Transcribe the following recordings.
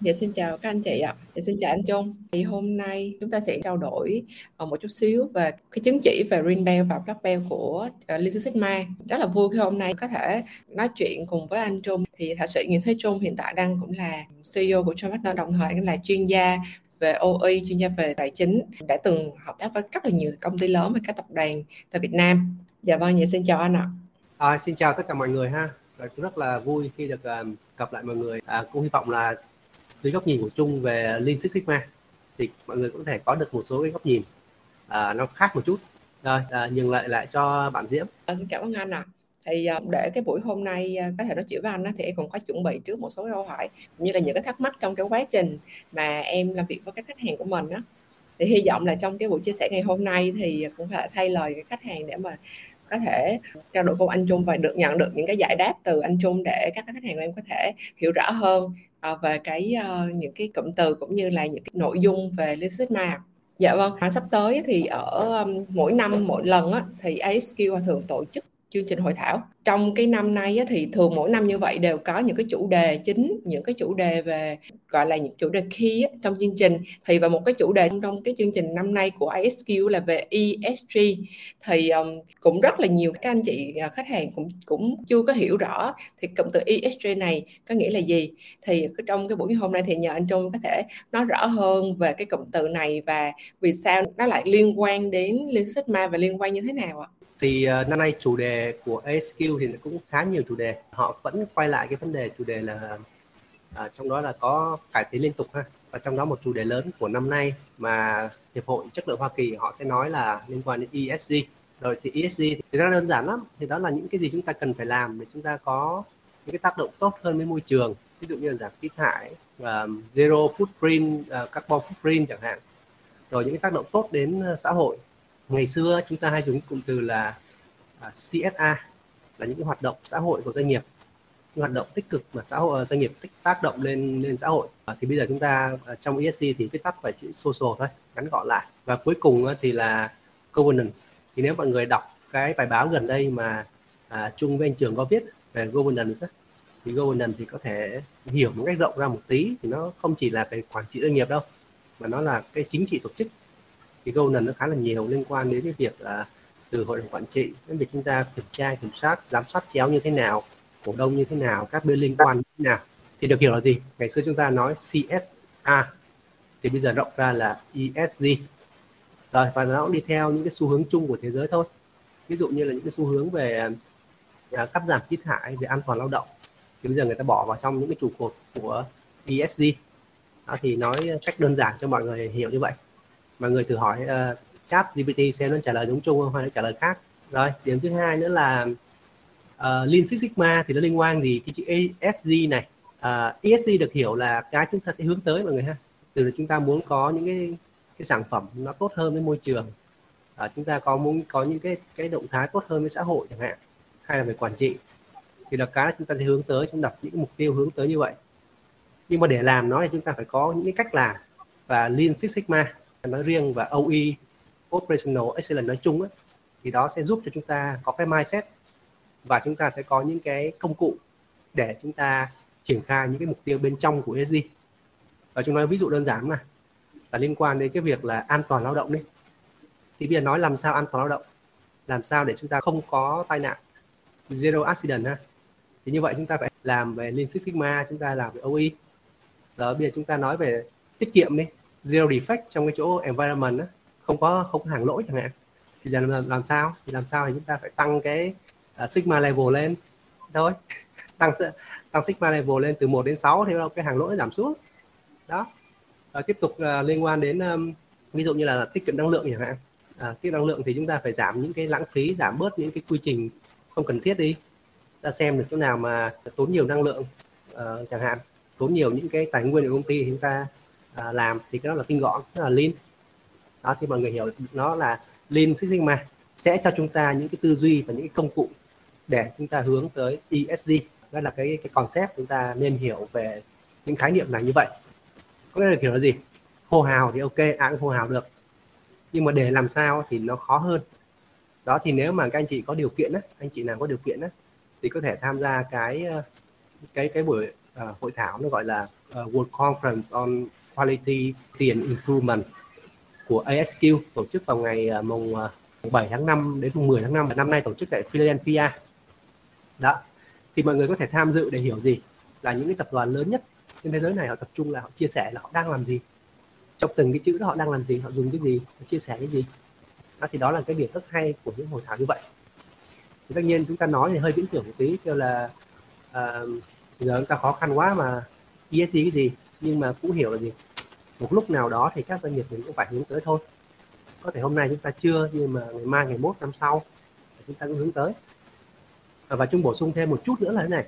Dạ xin chào các anh chị ạ. Dạ xin chào anh Trung. Thì hôm nay chúng ta sẽ trao đổi ờ, một chút xíu về cái chứng chỉ về Green Belt và Black Belt của ờ, uh, Lean Sigma. Rất là vui khi hôm nay có thể nói chuyện cùng với anh Trung. Thì thạc sĩ Nguyễn Thế Trung hiện tại đang cũng là CEO của John đồng thời cũng là chuyên gia về OE, chuyên gia về tài chính, đã từng hợp tác với rất là nhiều công ty lớn và các tập đoàn tại Việt Nam. Dạ vâng, dạ xin chào anh ạ. À, xin chào tất cả mọi người ha. Rồi cũng rất là vui khi được um, gặp lại mọi người. À, cũng hy vọng là dưới góc nhìn của chung về Lean Six Sigma thì mọi người cũng có thể có được một số cái góc nhìn à, nó khác một chút. Rồi à, nhường lại lại cho bạn Diễm. À, xin cảm ơn anh ạ. À. thì để cái buổi hôm nay à, có thể nói chuyện với anh thì em cũng có chuẩn bị trước một số câu hỏi cũng như là những cái thắc mắc trong cái quá trình mà em làm việc với các khách hàng của mình á. Thì hy vọng là trong cái buổi chia sẻ ngày hôm nay thì cũng phải thay lời cái khách hàng để mà có thể trao đổi cùng anh Trung và được nhận được những cái giải đáp từ anh Trung để các khách hàng của em có thể hiểu rõ hơn ờ, về cái ờ, những cái cụm từ cũng như là những cái nội dung về Lean mà Dạ vâng, sắp tới thì ở mỗi năm mỗi lần á, thì ASQ thường tổ chức chương trình hội thảo. Trong cái năm nay á, thì thường mỗi năm như vậy đều có những cái chủ đề chính những cái chủ đề về gọi là những chủ đề key á, trong chương trình. Thì và một cái chủ đề trong cái chương trình năm nay của ISQ là về ESG thì um, cũng rất là nhiều các anh chị uh, khách hàng cũng cũng chưa có hiểu rõ thì cụm từ ESG này có nghĩa là gì. Thì trong cái buổi hôm nay thì nhờ anh Trung có thể nói rõ hơn về cái cụm từ này và vì sao nó lại liên quan đến Lean Sigma và liên quan như thế nào ạ? Thì uh, năm nay chủ đề của ASQ thì cũng khá nhiều chủ đề. Họ vẫn quay lại cái vấn đề chủ đề là uh, trong đó là có cải tiến liên tục ha. Và trong đó một chủ đề lớn của năm nay mà hiệp hội chất lượng Hoa Kỳ họ sẽ nói là liên quan đến ESG rồi thì ESG thì nó đơn giản lắm. Thì đó là những cái gì chúng ta cần phải làm để chúng ta có những cái tác động tốt hơn với môi trường. Ví dụ như là giảm khí thải và zero footprint uh, carbon footprint chẳng hạn. Rồi những cái tác động tốt đến xã hội ngày xưa chúng ta hay dùng cụm từ là à, CSA là những cái hoạt động xã hội của doanh nghiệp. Những hoạt động tích cực mà xã hội ờ, doanh nghiệp tích tác động lên lên xã hội. Ờ, thì bây giờ chúng ta ờ, trong ESG thì viết tắt phải chữ social thôi ngắn gọn lại. Và cuối cùng thì là governance. Thì nếu mọi người đọc cái bài báo gần đây mà à, chung với anh Trường có viết về governance thì governance thì có thể hiểu một cách rộng ra một tí. Thì nó không chỉ là về quản trị doanh nghiệp đâu mà nó là cái chính trị tổ chức cái governance nó khá là nhiều liên quan đến cái việc là từ hội đồng quản trị đến việc chúng ta kiểm tra kiểm soát giám sát chéo như thế nào cổ đông như thế nào các bên liên quan như thế nào. Thì được hiểu là gì? Ngày xưa chúng ta nói CSA thì bây giờ rộng ra là ESG rồi và nó cũng đi theo những cái xu hướng chung của thế giới thôi. Ví dụ như là những cái xu hướng về à, cắt giảm khí thải về an toàn lao động thì bây giờ người ta bỏ vào trong những cái trụ cột của ESG đó, thì nói cách đơn giản cho mọi người hiểu như vậy mà người thử hỏi uh, chat GPT xem nó trả lời đúng chung không hay nó trả lời khác. Rồi điểm thứ hai nữa là uh, Lean Six Sigma thì nó liên quan gì? Cái chữ ESG này ờ, uh, ESG được hiểu là cái chúng ta sẽ hướng tới mọi người ha. Từ là chúng ta muốn có những cái cái sản phẩm nó tốt hơn với môi trường. Uh, chúng ta có muốn có những cái cái động thái tốt hơn với xã hội chẳng hạn hay là về quản trị. Thì là cái chúng ta sẽ hướng tới chúng đặt những mục tiêu hướng tới như vậy. Nhưng mà để làm nó thì chúng ta phải có những cái cách làm. Và Lean Six Sigma nói riêng và OE Operational Excellence nói chung ấy, thì đó sẽ giúp cho chúng ta có cái mindset và chúng ta sẽ có những cái công cụ để chúng ta triển khai những cái mục tiêu bên trong của ESG và chúng nói ví dụ đơn giản mà là liên quan đến cái việc là an toàn lao động đi. Thì bây giờ nói làm sao an toàn lao động làm sao để chúng ta không có tai nạn zero accident ha. Thì như vậy chúng ta phải làm về Lean Six Sigma chúng ta làm về OE rồi bây giờ chúng ta nói về tiết kiệm đi zero defect trong cái chỗ environment đó, không có không có hàng lỗi chẳng hạn. Thì giờ làm, làm sao? Thì làm sao thì chúng ta phải tăng cái uh, sigma level lên. Thôi tăng tăng sigma level lên từ 1 đến 6 thì cái hàng lỗi giảm xuống. Đó. Và tiếp tục uh, liên quan đến um, ví dụ như là tiết kiệm năng lượng chẳng hạn. À, tiết năng lượng thì chúng ta phải giảm những cái lãng phí giảm bớt những cái quy trình không cần thiết đi. Ta xem được chỗ nào mà tốn nhiều năng lượng uh, chẳng hạn tốn nhiều những cái tài nguyên của công ty thì chúng ta à, làm thì cái đó là tinh gọn tức là lean. Đó thì mọi người hiểu nó là lean six sigma sẽ cho chúng ta những cái tư duy và những cái công cụ để chúng ta hướng tới ESG đó là cái cái concept chúng ta nên hiểu về những khái niệm này như vậy. Có nghĩa là hiểu là gì? Hô hào thì ok ai cũng hô hào được. Nhưng mà để làm sao thì nó khó hơn. Đó thì nếu mà các anh chị có điều kiện á anh chị nào có điều kiện á thì có thể tham gia cái ờ, cái cái buổi uh, hội thảo nó gọi là ờ, World Conference on Quality and Improvement của ASQ tổ chức vào ngày à, mùng à, 7 tháng 5 đến mùng 10 tháng 5 và năm nay tổ chức tại Philadelphia. Đó. Thì mọi người có thể tham dự để hiểu gì? Là những cái tập đoàn lớn nhất trên thế giới này họ tập trung là họ chia sẻ là họ đang làm gì. Trong từng cái chữ đó họ đang làm gì họ dùng cái gì họ chia sẻ cái gì. Đó, thì đó là cái điểm rất hay của những hội thảo như vậy. Thì tất nhiên chúng ta nói thì hơi viễn tưởng một tí kêu là uh, giờ chúng ta khó khăn quá mà ESG cái gì nhưng mà cũng hiểu là gì một lúc nào đó thì các doanh nghiệp mình cũng phải hướng tới thôi. Có thể hôm nay chúng ta chưa nhưng mà ngày mai ngày mốt năm sau chúng ta cũng hướng tới. À, và chung bổ sung thêm một chút nữa là thế này.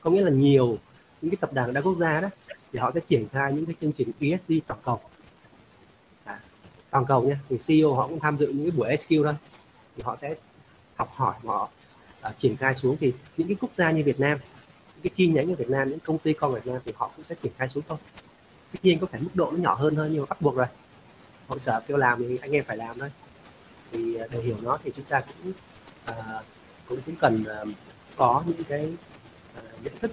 Có nghĩa là nhiều những cái tập đoàn đa quốc gia đó thì họ sẽ triển khai những cái chương trình ESG toàn cầu. À, toàn cầu nha thì CEO họ cũng tham dự những cái buổi SQ thôi. Thì họ sẽ học hỏi họ uh, triển khai xuống. Thì những cái quốc gia như Việt Nam những cái chi nhánh ở Việt Nam những công ty con Việt Nam thì họ cũng sẽ triển khai xuống thôi tất nhiên có thể mức độ nó nhỏ hơn thôi nhưng mà bắt buộc rồi. Hội sở kêu làm thì anh em phải làm thôi. Thì à, để hiểu nó thì chúng ta cũng uh, cũng cũng cần uh, có những cái uh, nhận thức.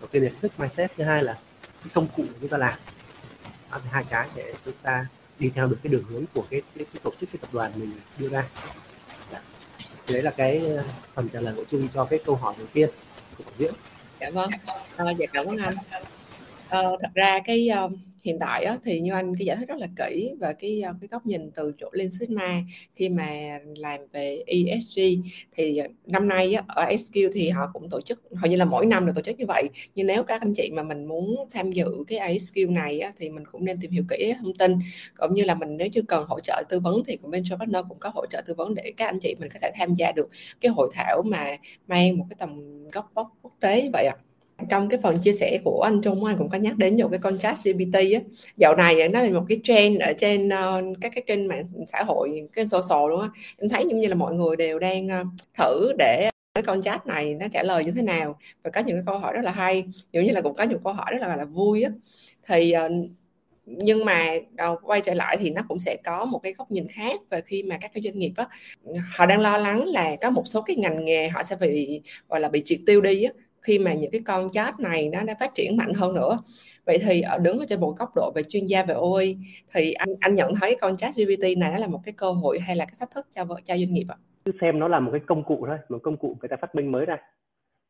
Đầu tiên là nhận thức mindset thứ hai là cái công cụ chúng ta làm. Đó hai cái để chúng ta đi theo được cái đường hướng của cái, cái, cái tổ chức cái tập đoàn mình đưa ra. Dạ. Thì đấy là cái phần trả lời của chung cho cái câu hỏi đầu tiên của diễn dạ vâng. À, dạ cảm ơn anh. Ờ, thật ra cái uh, hiện tại á, thì như anh cái giải thích rất là kỹ về cái ờ, cái góc nhìn từ chỗ Lean Sigma khi mà làm về ESG thì ờ, năm nay á, ở SQ thì họ cũng tổ chức hầu như là mỗi năm đều tổ chức như vậy. Nhưng nếu các anh chị mà mình muốn tham dự cái esg này á, thì mình cũng nên tìm hiểu kỹ thông tin. Cũng như là mình nếu chưa cần hỗ trợ tư vấn thì cũng bên Partner cũng có hỗ trợ tư vấn để các anh chị mình có thể tham gia được cái hội thảo mà mang một cái tầm góc bóc quốc tế như vậy ạ. à trong cái phần chia sẻ của anh Trung anh cũng có nhắc đến một cái con chat GPT á. Dạo này nó là một cái trend ở trên uh, các cái kênh mạng xã hội cái social luôn á. Em thấy giống như là mọi người đều đang uh, thử để cái con chat này nó trả lời như thế nào. Và có những cái câu hỏi rất là hay giống như là cũng có những câu hỏi rất là là vui á. Thì uh, nhưng mà đầu quay trở lại thì nó cũng sẽ có một cái góc nhìn khác về khi mà các cái doanh nghiệp á họ đang lo lắng là có một số cái ngành nghề họ sẽ bị gọi là bị triệt tiêu đi á khi mà những cái con chat này nó đã phát triển mạnh hơn nữa vậy thì ở đứng ở trên một góc độ về chuyên gia về OI thì anh anh nhận thấy con chat GPT này nó là một cái cơ hội hay là cái thách thức cho cho doanh nghiệp ạ? Cứ xem nó là một cái công cụ thôi, một công cụ người ta phát minh mới ra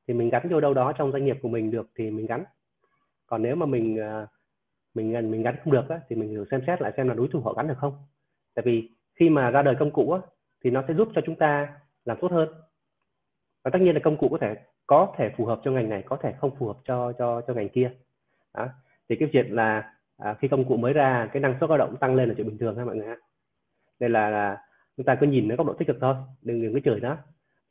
thì mình gắn vô đâu đó trong doanh nghiệp của mình được thì mình gắn. Còn nếu mà mình ờ, mình mình gắn không được á, thì mình thử xem xét lại xem là đối thủ họ gắn được không. Tại vì khi mà ra đời công cụ á, thì nó sẽ giúp cho chúng ta làm tốt hơn. Và tất nhiên là công cụ có thể có thể phù hợp cho ngành này có thể không phù hợp cho cho cho ngành kia. Đó. thì cái chuyện là à, khi công cụ mới ra cái năng suất lao động tăng lên là chuyện bình thường ha mọi người ha Đây là, là chúng ta cứ nhìn nó góc độ tích cực thôi đừng đừng cứ chửi nó.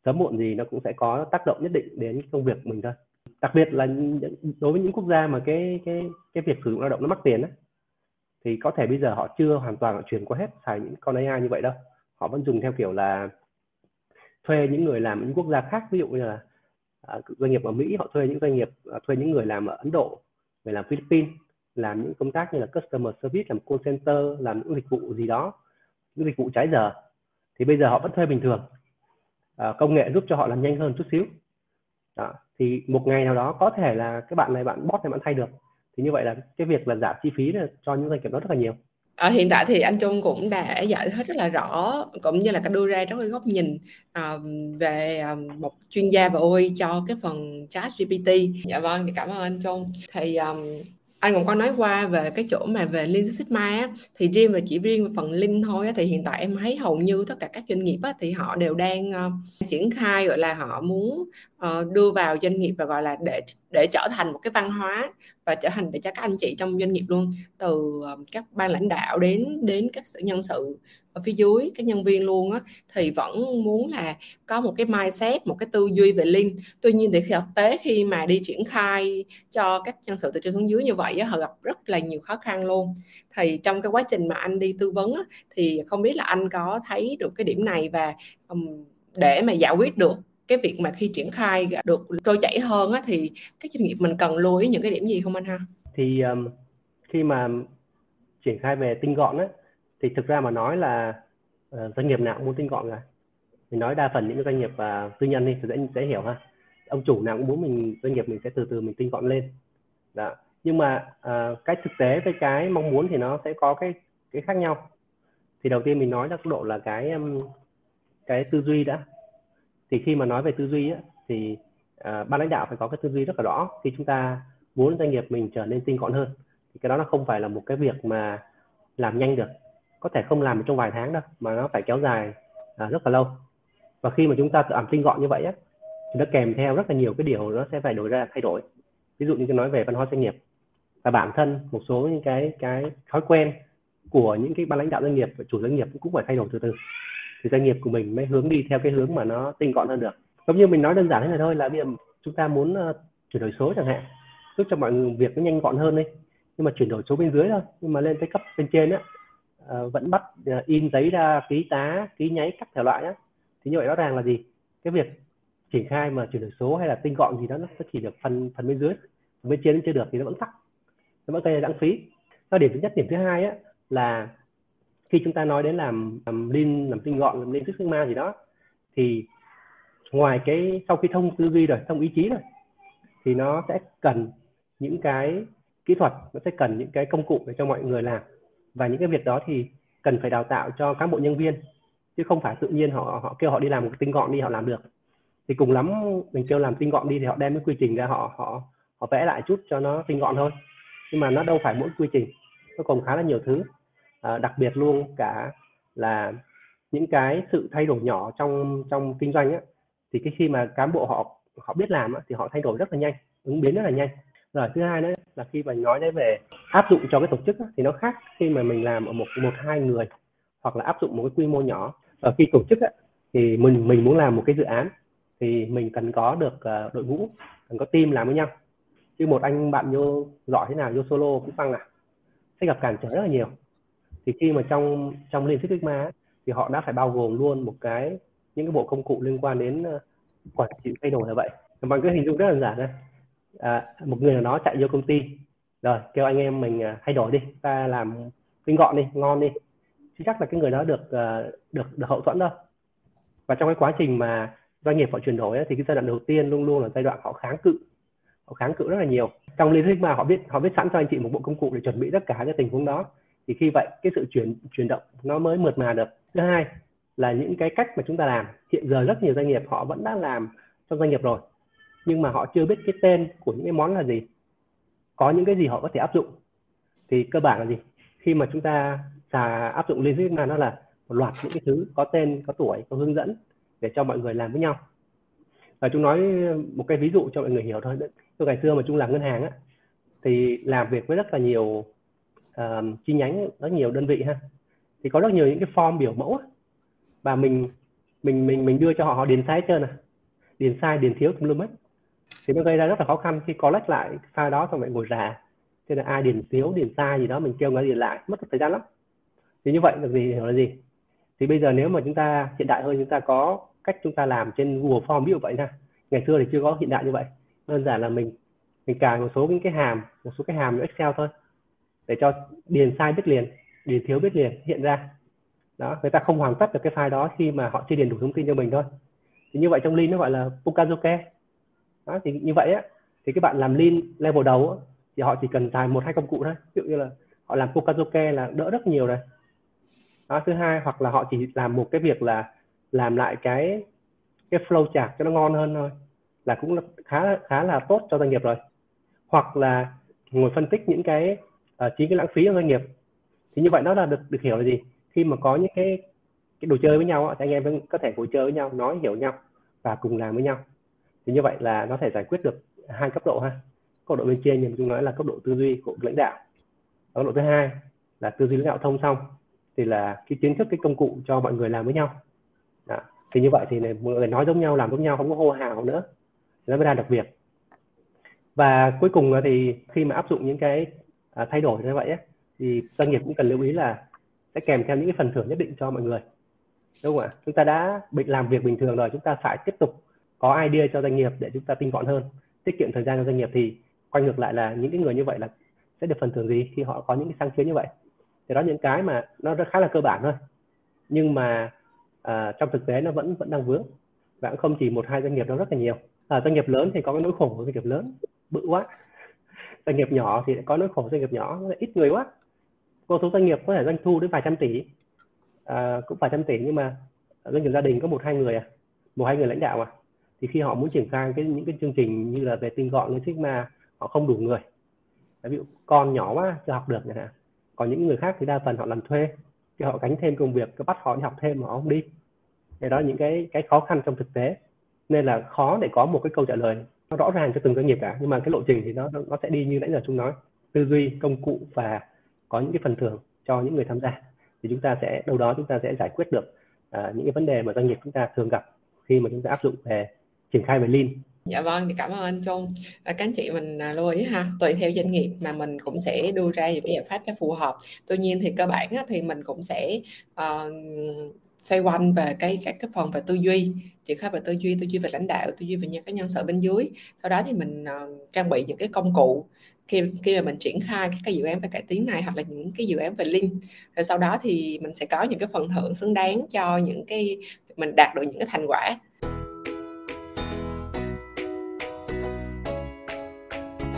Sớm muộn gì nó cũng sẽ có tác động nhất định đến công việc của mình thôi. Đặc biệt là đối với những quốc gia mà cái cái cái việc sử dụng lao động nó mắc tiền á thì có thể bây giờ họ chưa hoàn toàn họ chuyển qua hết xài những con AI như vậy đâu. Họ vẫn dùng theo kiểu là thuê những người làm những quốc gia khác ví dụ như là à, doanh nghiệp ở Mỹ họ thuê những doanh nghiệp à, thuê những người làm ở Ấn Độ người làm Philippines làm những công tác như là customer service làm call center làm những dịch vụ gì đó những dịch vụ trái giờ thì bây giờ họ vẫn thuê bình thường. À, công nghệ giúp cho họ làm nhanh hơn chút xíu. Đó. thì một ngày nào đó có thể là cái bạn này bạn bot này bạn thay được. Thì như vậy là cái việc là giảm chi phí cho những doanh nghiệp đó rất là nhiều ở hiện tại thì anh Trung cũng đã giải thích rất là rõ cũng như là đưa ra rất cái góc nhìn uh, về uh, một chuyên gia về OI cho cái phần chat GPT. Dạ vâng, thì cảm ơn anh Trung. Thì um, anh cũng có nói qua về cái chỗ mà về Lean Sigma á, thì riêng về chỉ riêng về phần Lean thôi á, thì hiện tại em thấy hầu như tất cả các doanh nghiệp á, thì họ đều đang uh, triển khai gọi là họ muốn uh, đưa vào doanh nghiệp và gọi là để để trở thành một cái văn hóa và trở thành để cho các anh chị trong doanh nghiệp luôn từ uh, các ban lãnh đạo đến đến các sự nhân sự ở phía dưới các nhân viên luôn á thì vẫn muốn là có một cái mindset một cái tư duy về linh tuy nhiên thì thực tế khi mà đi triển khai cho các nhân sự từ trên xuống dưới như vậy á, họ gặp rất là nhiều khó khăn luôn thì trong cái quá trình mà anh đi tư vấn á, thì không biết là anh có thấy được cái điểm này và um, để mà giải quyết được cái việc mà khi triển khai được trôi chảy hơn á, thì các doanh nghiệp mình cần lưu ý những cái điểm gì không anh ha? Thì um, khi mà triển khai về tinh gọn á, thì thực ra mà nói là uh, doanh nghiệp nào cũng muốn tinh gọn cả. Mình nói đa phần những doanh nghiệp uh, tư nhân thì dễ dễ hiểu ha. Ông chủ nào cũng muốn mình doanh nghiệp mình sẽ từ từ mình tinh gọn lên. Đó. Nhưng mà uh, cái thực tế với cái mong muốn thì nó sẽ có cái cái khác nhau. Thì đầu tiên mình nói là độ là cái um, cái tư duy đã. Thì khi mà nói về tư duy á, thì uh, ban lãnh đạo phải có cái tư duy rất là rõ. Khi chúng ta muốn doanh nghiệp mình trở nên tinh gọn hơn thì cái đó nó không phải là một cái việc mà làm nhanh được có thể không làm trong vài tháng đâu mà nó phải kéo dài à, rất là lâu. Và khi mà chúng ta tự làm tinh gọn như vậy á thì nó kèm theo rất là nhiều cái điều nó sẽ phải đổi ra thay đổi. Ví dụ như tôi nói về văn hóa doanh nghiệp. Và bản thân một số những cái cái thói quen của những cái ban lãnh đạo doanh nghiệp và chủ doanh nghiệp cũng phải thay đổi từ từ. Thì doanh nghiệp của mình mới hướng đi theo cái hướng mà nó tinh gọn hơn được. Giống như mình nói đơn giản thế này thôi là bây giờ chúng ta muốn uh, chuyển đổi số chẳng hạn giúp cho mọi người việc nó nhanh gọn hơn đi. Nhưng mà chuyển đổi số bên dưới thôi nhưng mà lên tới cấp bên trên á uh, vẫn bắt uh, in giấy ra ký tá ký nháy các thể loại á thì như vậy rõ ràng là gì? Cái việc triển khai mà chuyển đổi số hay là tinh gọn gì đó nó chỉ được phần phần bên dưới phần bên trên nó chưa được thì nó vẫn tắc. Nó vẫn gây lãng phí. Đó điểm thứ nhất. Điểm thứ hai á là khi chúng ta nói đến làm làm lean làm tinh gọn làm lean six sigma gì đó thì ngoài cái sau khi thông tư duy rồi thông ý chí rồi thì nó sẽ cần những cái kỹ thuật nó sẽ cần những cái công cụ để cho mọi người làm và những cái việc đó thì cần phải đào tạo cho cán bộ nhân viên chứ không phải tự nhiên họ họ kêu họ đi làm một cái tinh gọn đi họ làm được. Thì cùng lắm mình kêu làm tinh gọn đi thì họ đem cái quy trình ra họ họ họ vẽ lại chút cho nó tinh gọn thôi. Nhưng mà nó đâu phải mỗi quy trình nó còn khá là nhiều thứ. À, đặc biệt luôn cả là những cái sự thay đổi nhỏ trong trong kinh doanh á, thì cái khi mà cán bộ họ họ biết làm á, thì họ thay đổi rất là nhanh ứng biến rất là nhanh rồi thứ hai nữa là khi mà nói đến về áp dụng cho cái tổ chức á, thì nó khác khi mà mình làm ở một một hai người hoặc là áp dụng một cái quy mô nhỏ. Ở khi tổ chức á, thì mình mình muốn làm một cái dự án thì mình cần có được uh, đội ngũ cần có team làm với nhau. Chứ một anh bạn vô giỏi thế nào vô solo cũng tăng à. Sẽ gặp cản trở rất là nhiều. Thì khi mà trong trong Lean Six Sigma thì họ đã phải bao gồm luôn một cái những cái bộ công cụ liên quan đến ờ, quản trị thay đổi là vậy. Bằng cái hình dung rất là giản đây à, một người nào đó chạy vô công ty. Rồi kêu anh em mình à, thay đổi đi. Ta làm tinh gọn đi ngon đi. Chứ chắc là cái người đó được à, được được hậu thuẫn đâu. Và trong cái quá trình mà doanh nghiệp họ chuyển đổi ấy, thì cái giai đoạn đầu tiên luôn luôn là giai đoạn họ kháng cự. Họ kháng cự rất là nhiều. Trong lý thuyết mà họ biết họ biết sẵn cho anh chị một bộ công cụ để chuẩn bị tất cả các tình huống đó. Thì khi vậy cái sự chuyển chuyển động nó mới mượt mà được. Thứ hai là những cái cách mà chúng ta làm hiện giờ rất nhiều doanh nghiệp họ vẫn đang làm trong doanh nghiệp rồi nhưng mà họ chưa biết cái tên của những cái món là gì. Có những cái gì họ có thể áp dụng. Thì cơ bản là gì? Khi mà chúng ta xà áp dụng logic là nó là một loạt những cái thứ có tên có tuổi có hướng dẫn để cho mọi người làm với nhau. Và chúng nói một cái ví dụ cho mọi người hiểu thôi. Từ ngày xưa mà chúng làm ngân hàng á thì làm việc với rất là nhiều uh, chi nhánh rất nhiều đơn vị ha. Thì có rất nhiều những cái form biểu mẫu và mình mình mình mình đưa cho họ họ điền sai hết trơn à điền sai điền thiếu tùm lum hết thì nó gây ra rất là khó khăn. Khi collect lại file đó xong lại ngồi rà. Thế là ai điền thiếu điền sai gì đó, mình kêu nó điền lại. Mất thời gian lắm. Thì như vậy là gì, hiểu là gì? Thì bây giờ nếu mà chúng ta, hiện đại hơn, chúng ta có cách chúng ta làm trên Google Form, ví dụ vậy nha. Ngày xưa thì chưa có hiện đại như vậy. Đơn giản là mình mình cài một số những cái hàm, một số cái hàm Excel thôi. Để cho điền sai biết liền, điền thiếu biết liền, hiện ra. Đó, người ta không hoàn tất được cái file đó khi mà họ chưa điền đủ thông tin cho mình thôi. Thì như vậy trong Lean nó gọi là Pukazuke đó thì như vậy á thì các bạn làm Lean level đầu á, thì họ chỉ cần xài một hai công cụ thôi. Ví dụ như là họ làm pokazuke là đỡ rất nhiều rồi. Đó, thứ hai hoặc là họ chỉ làm một cái việc là làm lại cái cái flow chart cho nó ngon hơn thôi là cũng là khá khá là tốt cho doanh nghiệp rồi. Hoặc là ngồi phân tích những cái ờ, uh, chính cái lãng phí của doanh nghiệp. Thì như vậy nó là được được hiểu là gì? Khi mà có những cái cái đồ chơi với nhau thì anh em vẫn có thể ngồi chơi với nhau nói hiểu nhau và cùng làm với nhau thì như vậy là nó thể giải quyết được hai cấp độ ha. Cấp độ bên trên như chúng nói là cấp độ tư duy của lãnh đạo. Cấp độ thứ hai là tư duy lãnh đạo thông xong thì là cái kiến thức cái công cụ cho mọi người làm với nhau. Đó. thì như vậy thì này, mọi người nói giống nhau làm giống nhau không có hô hào nữa. Nó mới ra được việc và cuối cùng thì khi mà áp dụng những cái à, thay đổi như vậy ấy, thì doanh nghiệp cũng cần lưu ý là sẽ kèm theo những cái phần thưởng nhất định cho mọi người. Đúng không ạ? Chúng ta đã bị làm việc bình thường rồi chúng ta phải tiếp tục có idea cho doanh nghiệp để chúng ta tinh gọn hơn tiết kiệm thời gian cho doanh nghiệp thì quay ngược lại là những cái người như vậy là sẽ được phần thưởng gì khi họ có những cái sáng kiến như vậy. Thì đó những cái mà nó rất khá là cơ bản thôi. Nhưng mà à, trong thực tế nó vẫn vẫn đang vướng và cũng không chỉ một hai doanh nghiệp đâu rất là nhiều. À, doanh nghiệp lớn thì có cái nỗi khổ của doanh nghiệp lớn bự quá. Doanh nghiệp nhỏ thì có nỗi khổ doanh nghiệp nhỏ ít người quá. Một số doanh nghiệp có thể doanh thu đến vài trăm tỷ à, cũng vài trăm tỷ nhưng mà doanh nghiệp gia đình có một hai người à một hai người lãnh đạo à thì khi họ muốn triển khai cái những cái chương trình như là về tinh gọn Lean Sigma họ không đủ người. Ví dụ con nhỏ quá chưa học được chẳng hạn. Còn những người khác thì đa phần họ làm thuê thì họ gánh thêm công việc cứ bắt họ đi học thêm mà họ không đi. Thì đó những cái cái khó khăn trong thực tế. Nên là khó để có một cái câu trả lời nó rõ ràng cho từng doanh nghiệp cả nhưng mà cái lộ trình thì nó nó sẽ đi như nãy giờ chúng nói. Tư duy công cụ và có những cái phần thưởng cho những người tham gia. Thì chúng ta sẽ đâu đó chúng ta sẽ giải quyết được uh, những cái vấn đề mà doanh nghiệp chúng ta thường gặp khi mà chúng ta áp dụng về triển khai về lean Dạ vâng, thì cảm ơn anh Trung. À, các anh chị mình à, lưu ý ha, tùy theo doanh nghiệp mà mình cũng sẽ đưa ra những giải pháp cho phù hợp. Tuy nhiên thì cơ bản á, thì mình cũng sẽ uh, xoay quanh về cái các cái phần về tư duy triển khai về tư duy tư duy về lãnh đạo tư duy về những cái nhân sự bên dưới sau đó thì mình uh, trang bị những cái công cụ khi khi mà mình triển khai các cái dự án về cải tiến này hoặc là những cái dự án về link rồi sau đó thì mình sẽ có những cái phần thưởng xứng đáng cho những cái mình đạt được những cái thành quả